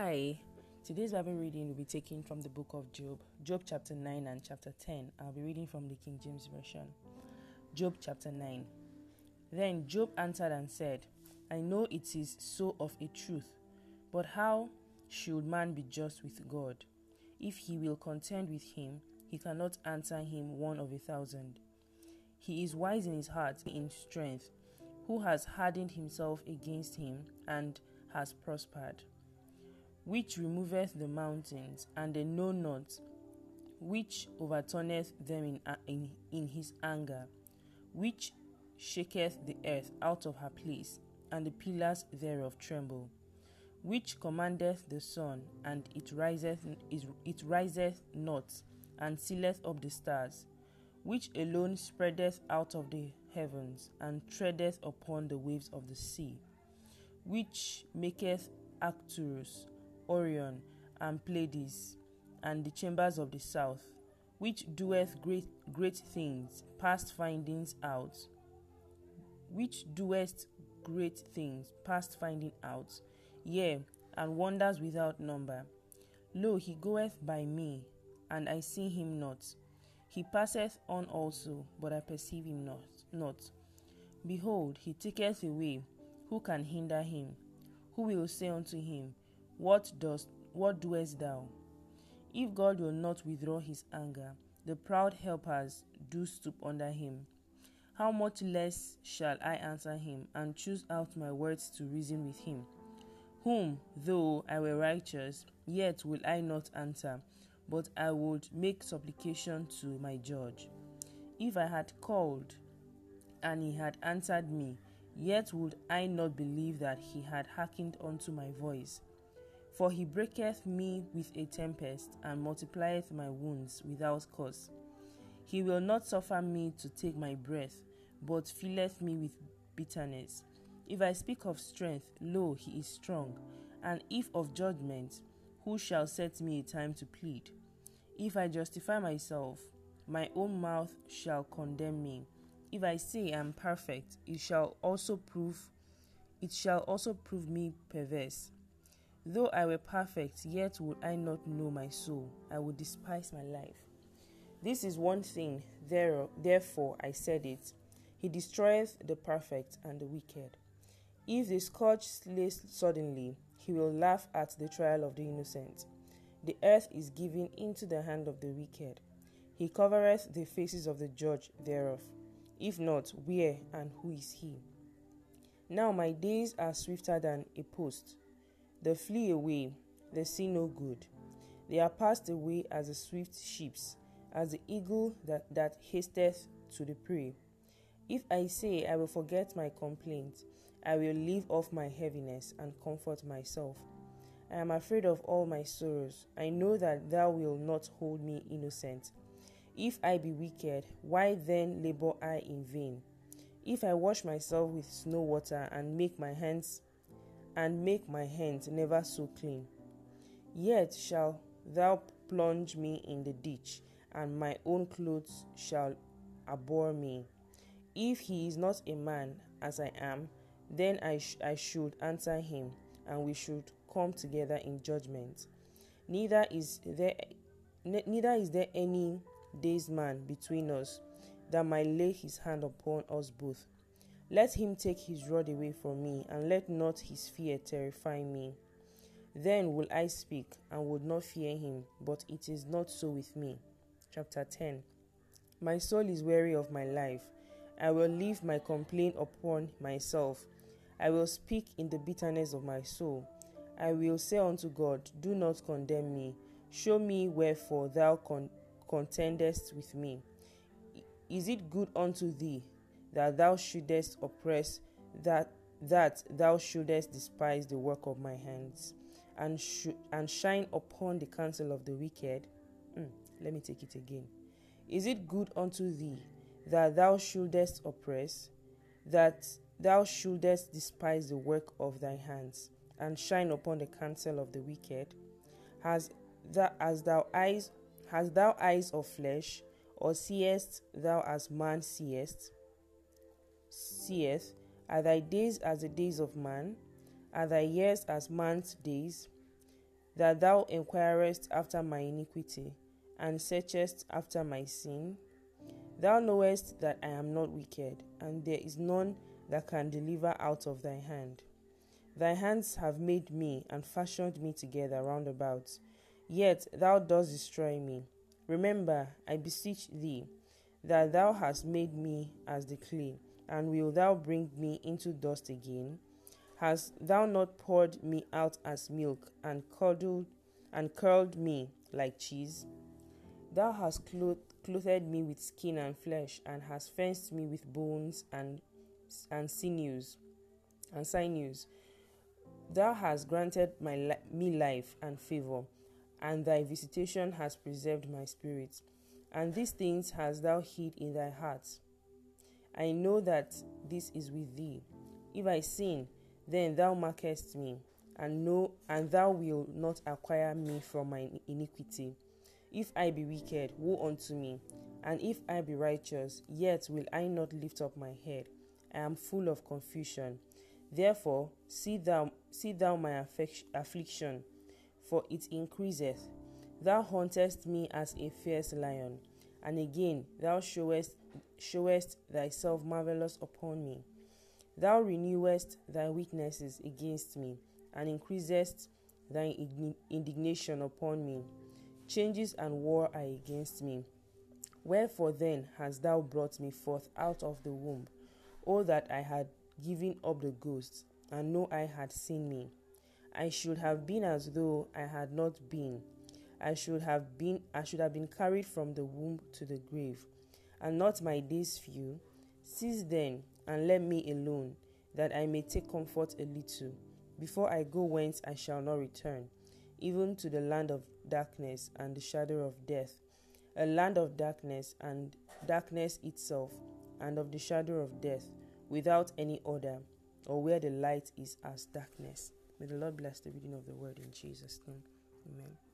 Hi, today's Bible reading will be taken from the book of Job, Job chapter 9 and chapter 10. I'll be reading from the King James Version. Job chapter 9. Then Job answered and said, I know it is so of a truth, but how should man be just with God? If he will contend with him, he cannot answer him one of a thousand. He is wise in his heart, in strength, who has hardened himself against him and has prospered which removeth the mountains, and they know not, which overturneth them in, in, in his anger, which shaketh the earth out of her place, and the pillars thereof tremble, which commandeth the sun, and it riseth, it riseth not, and sealeth up the stars, which alone spreadeth out of the heavens, and treadeth upon the waves of the sea, which maketh Arcturus, Orion, and Pleiades, and the chambers of the south, which doeth great great things, past findings out, which doeth great things, past finding out, yea, and wonders without number. Lo, he goeth by me, and I see him not. He passeth on also, but I perceive him not. not. Behold, he taketh away. Who can hinder him? Who will say unto him, what dost what doest thou? If God will not withdraw his anger, the proud helpers do stoop under him. How much less shall I answer him and choose out my words to reason with him? Whom, though I were righteous, yet will I not answer, but I would make supplication to my judge. If I had called, and he had answered me, yet would I not believe that he had hearkened unto my voice. For he breaketh me with a tempest, and multiplieth my wounds without cause. He will not suffer me to take my breath, but filleth me with bitterness. If I speak of strength, lo, he is strong. And if of judgment, who shall set me a time to plead? If I justify myself, my own mouth shall condemn me. If I say I am perfect, it shall also prove it shall also prove me perverse. Though I were perfect, yet would I not know my soul. I would despise my life. This is one thing, therefore I said it. He destroyeth the perfect and the wicked. If the scourge slays suddenly, he will laugh at the trial of the innocent. The earth is given into the hand of the wicked. He covereth the faces of the judge thereof. If not, where and who is he? Now my days are swifter than a post they flee away, they see no good. They are passed away as the swift ships, as the eagle that, that hasteth to the prey. If I say, I will forget my complaint, I will leave off my heaviness and comfort myself. I am afraid of all my sorrows. I know that thou wilt not hold me innocent. If I be wicked, why then labor I in vain? If I wash myself with snow water and make my hands and make my hands never so clean. Yet shall thou plunge me in the ditch, and my own clothes shall abhor me. If he is not a man, as I am, then I, sh- I should answer him, and we should come together in judgment. Neither is there neither is there any day's man between us that might lay his hand upon us both. Let him take his rod away from me, and let not his fear terrify me. Then will I speak, and would not fear him, but it is not so with me. Chapter 10 My soul is weary of my life. I will leave my complaint upon myself. I will speak in the bitterness of my soul. I will say unto God, Do not condemn me. Show me wherefore thou con- contendest with me. Is it good unto thee that thou shouldest oppress, that that thou shouldest despise the work of my hands, and sh- and shine upon the counsel of the wicked. Mm, let me take it again. Is it good unto thee that thou shouldest oppress, that thou shouldest despise the work of thy hands, and shine upon the counsel of the wicked? Has that as thou eyes has thou eyes of flesh, or seest thou as man seest? Seeth, Are thy days as the days of man? Are thy years as man's days? that thou inquirest after my iniquity, and searchest after my sin? Thou knowest that I am not wicked, and there is none that can deliver out of thy hand. Thy hands have made me and fashioned me together round about. Yet thou dost destroy me. Remember, I beseech thee, that thou hast made me as the clay, and wilt thou bring me into dust again? Hast thou not poured me out as milk, and curdled and curled me like cheese? Thou hast clothed, clothed me with skin and flesh, and hast fenced me with bones and and sinews and sinews. Thou hast granted my me life and favor, and thy visitation has preserved my spirit. And these things hast thou hid in thy heart. I know that this is with thee. If I sin, then thou markest me, and know, and thou wilt not acquire me from my iniquity. If I be wicked, woe unto me, and if I be righteous, yet will I not lift up my head. I am full of confusion. Therefore, see thou, see thou my affliction, for it increaseth. Thou hauntest me as a fierce lion, and again thou showest, showest thyself marvelous upon me. Thou renewest thy weaknesses against me, and increasest thy indignation upon me. Changes and war are against me. Wherefore then hast thou brought me forth out of the womb? O that I had given up the ghost, and no eye had seen me. I should have been as though I had not been. I should have been I should have been carried from the womb to the grave, and not my days few. Cease then, and let me alone, that I may take comfort a little, before I go whence I shall not return, even to the land of darkness and the shadow of death, a land of darkness and darkness itself, and of the shadow of death, without any order, or where the light is as darkness. May the Lord bless the reading of the word in Jesus' name. Amen.